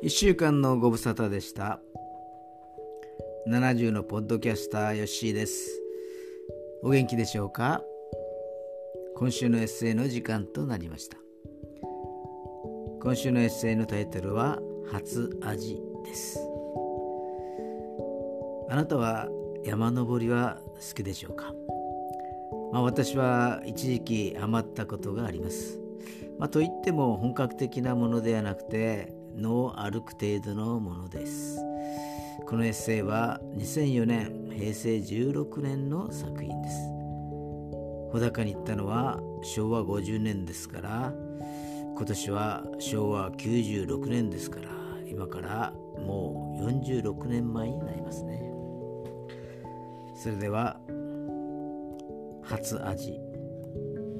1週間のご無沙汰でした。70のポッドキャスターヨッシーです。お元気でしょうか？今週のエッセイの時間となりました。今週のエッセイのタイトルは初味です。あなたは山登りは好きでしょうか、まあ、私は一時期ハマったことがあります。まあ、といっても本格的なものではなくて野を歩く程度のものです。このエッセイは2004年平成16年の作品です。穂高に行ったのは昭和50年ですから今年は昭和96年ですから今からもう46年前になりますね。それでは初味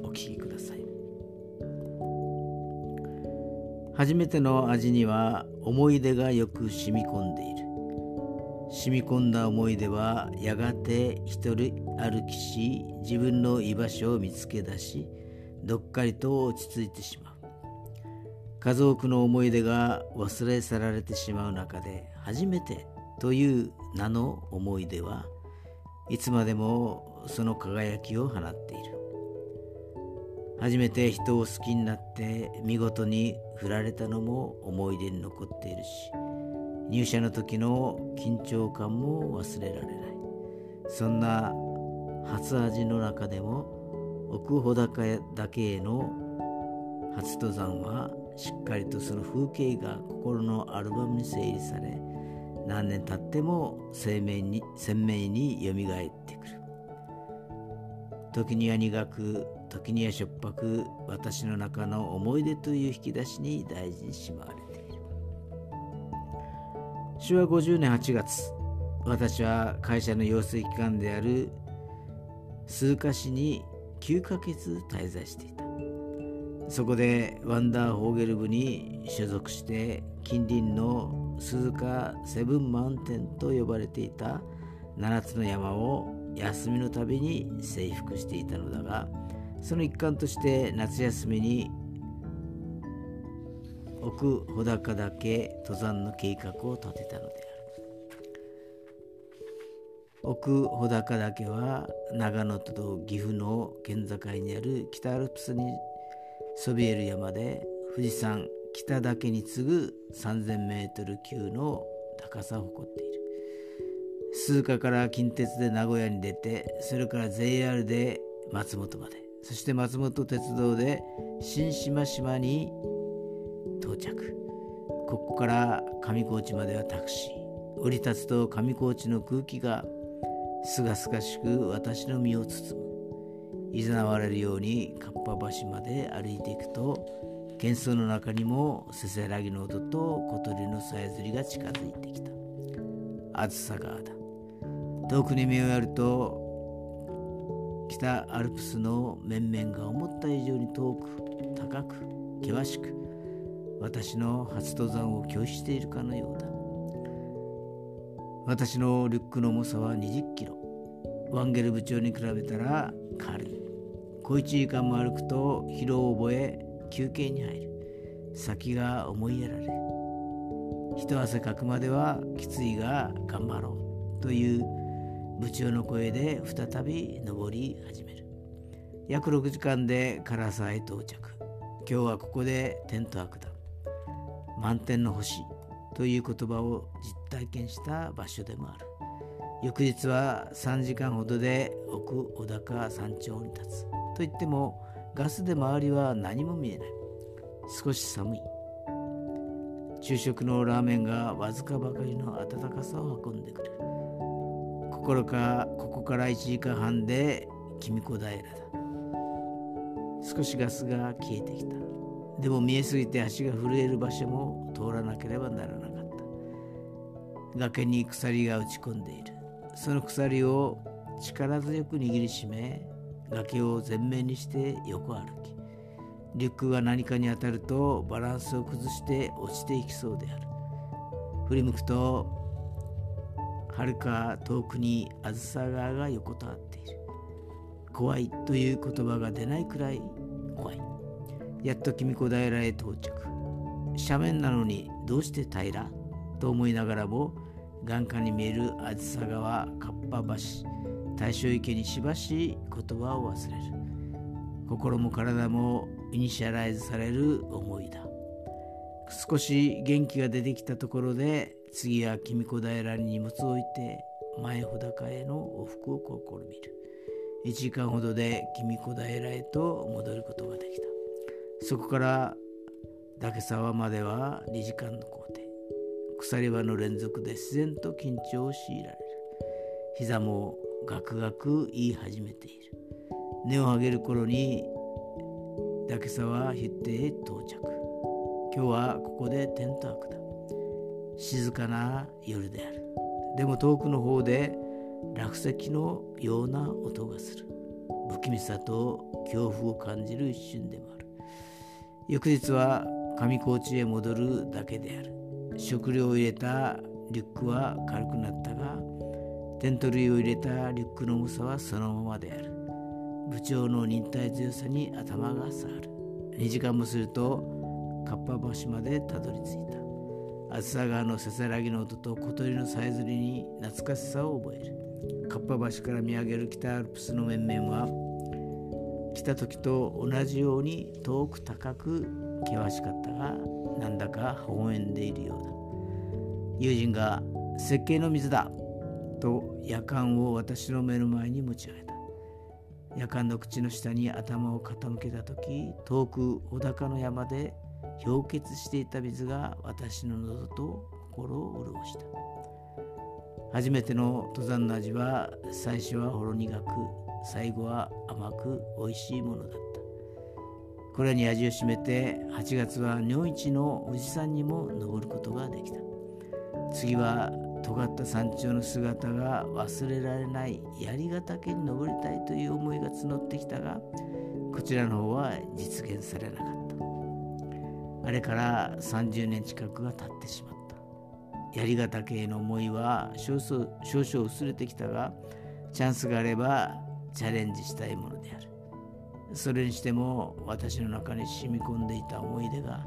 お聞きください。初めての味には思い出がよく染み込んでいる。染み込んだ思い出はやがて一人歩きし自分の居場所を見つけ出しどっかりと落ち着いてしまう。数多くの思い出が忘れ去られてしまう中で初めてという名の思い出はいつまでもその輝きを放っている。初めて人を好きになって見事に振られたのも思い出に残っているし入社の時の緊張感も忘れられない。そんな初味の中でも奥穂高だけへの初登山はしっかりとその風景が心のアルバムに整理され何年経っても鮮明に鮮明によみがえってくる。時には苦く時にはしょっぱく私の中の思い出という引き出しに大事にしまわれている。昭和50年8月私は会社の養成機関である数カ市に9ヶ月滞在していた。そこでワンダーホーゲル部に所属して近隣の鈴鹿セブンマウンテンと呼ばれていた7つの山を休みのたびに征服していたのだがその一環として夏休みに奥穂高岳登山の計画を立てたのである。奥穂高岳は長野と岐阜の県境にある北アルプスにそびえる山で富士山北岳に次ぐ3000メートル級の高さを誇っている。鈴鹿から近鉄で名古屋に出てそれから JR で松本まで。そして松本鉄道で新島島に到着。ここから上高地まではタクシー。降り立つと上高地の空気がすがすがしく私の身を包む。いざなわれるようにかっぱ橋まで歩いていくと喧騒の中にもせせらぎの音と小鳥のさえずりが近づいてきた。あずさ川だ遠くに目をやると北アルプスの面々が思った以上に遠く高く険しく私の初登山を拒否しているかのようだ。私のリュックの重さは20キロ。ワンゲル部長に比べたら軽い。小1時間も歩くと疲労を覚え休憩に入る。先が思いやられ一汗かくまではきついが頑張ろう。という部長の声で再び登り始める。約6時間で唐沢へ到着。今日はここでテント泊だ。満天の星という言葉を実体験した場所でもある。翌日は3時間ほどで奥小高山頂に立つ。といってもガスで周りは何も見えない。少し寒い。昼食のラーメンがわずかばかりの暖かさを運んでくれる。心かここから1時間半で君子平だ少しガスが消えてきた。でも見えすぎて足が震える場所も通らなければならなかった。崖に鎖が打ち込んでいる。その鎖を力強く握りしめ崖を前面にして横歩き。リュックが何かに当たるとバランスを崩して落ちていきそうである。振り向くとはるか遠くにあずさ川が横たわっている。怖いという言葉が出ないくらい怖い。やっと君子平へ到着。斜面なのにどうして平？らと思いながらも眼下に見える梓川かっぱ橋大正池にしばし言葉を忘れる。心も体もイニシャライズされる思いだ。少し元気が出てきたところで次は君子平に荷物を置いて前穂高への往復を試みる。1時間ほどで君子平へと戻ることができた。そこから岳沢までは2時間の行程。鎖場の連続で自然と緊張を強いられる。膝もガクガク言い始めている。根を上げる頃に岳沢筆定へ到着。今日はここでテント泊だ。静かな夜である。でも遠くの方で落石のような音がする。不気味さと恐怖を感じる一瞬でもある。翌日は上高地へ戻るだけである。食料を入れたリュックは軽くなったがテント類を入れたリュックの重さはそのままである。部長の忍耐強さに頭が下がる。2時間もするとかっぱ橋までたどり着いた。厚さ川のせせらぎの音と小鳥のさえずりに懐かしさを覚えるかっぱ橋から見上げる北アルプスの面々は来た時と同じように遠く高く険しかったがなんだか微笑んでいるようだ友人が「設計の水だ!」と夜間を私の目の前に持ち上げた夜間の口の下に頭を傾けた時遠く小高の山で氷結していた水が私の喉と心を潤した。初めての登山の味は最初はほろ苦く最後は甘く美味しいものだった。これに味を占めて8月は日本一の富士山にも登ることができた。次は尖った山頂の姿が忘れられない槍ヶ岳に登りたいという思いが募ってきたがこちらの方は実現されなかった。あれから30年近くが経ってしまった。槍ヶ岳への思いは少々少々薄れてきたがチャンスがあればチャレンジしたいものである。それにしても私の中に染み込んでいた思い出が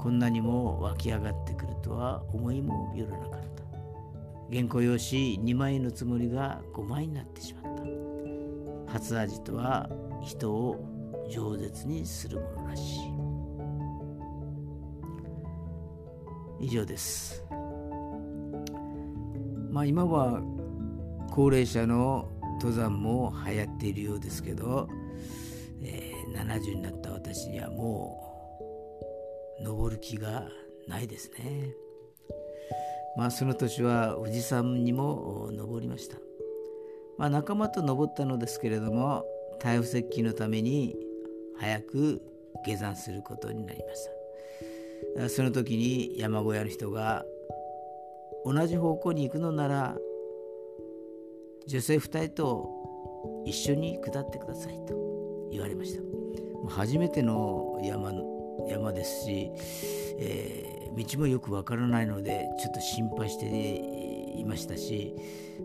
こんなにも湧き上がってくるとは思いもよらなかった。原稿用紙2枚のつもりが5枚になってしまった。初味とは人を饒舌にするものらしい。以上です。まあ今は高齢者の登山も流行っているようですけど、えー、70になった私にはもう登る気がないですね。まあ、その年は富士山にも登りました、まあ、仲間と登ったのですけれども台風接近のために早く下山することになりました。その時に山小屋の人が同じ方向に行くのなら女性2人と一緒に下ってくださいと言われました。もう初めての山山ですし、えー道もよくわからないのでちょっと心配していましたし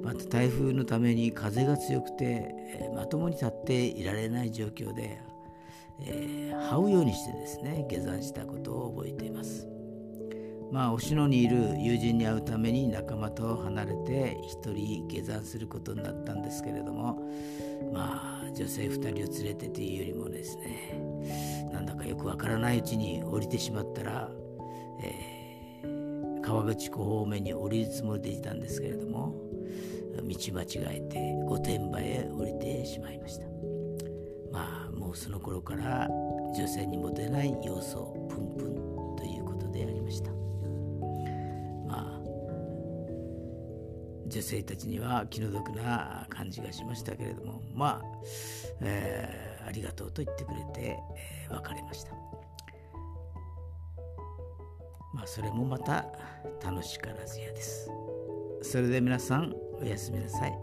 また台風のために風が強くて、えまともに立っていられない状況で、えー、這うようにしてですね下山したことを覚えています。まあ、忍野にいる友人に会うために仲間と離れて一人下山することになったんですけれどもまあ女性2人を連れてというよりもですねなんだかよくわからないうちに降りてしまったらえー、川口湖方面に降りるつもりでいたんですけれども道間違えて御殿場へ降りてしまいましたまあその頃から女性にも出ない要素プンプンということでありました。まあ女性たちには気の毒な感じがしましたけれどもまあ、えー、ありがとうと言ってくれて、えー、別れました。まあそれもまた楽しからずやです。それで皆さんおやすみなさい。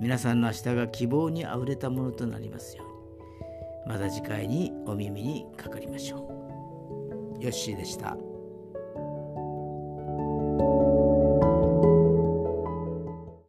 皆さんの明日が希望にあふれたものとなりますように。また次回にお耳にかかりましょうヨッシーでした。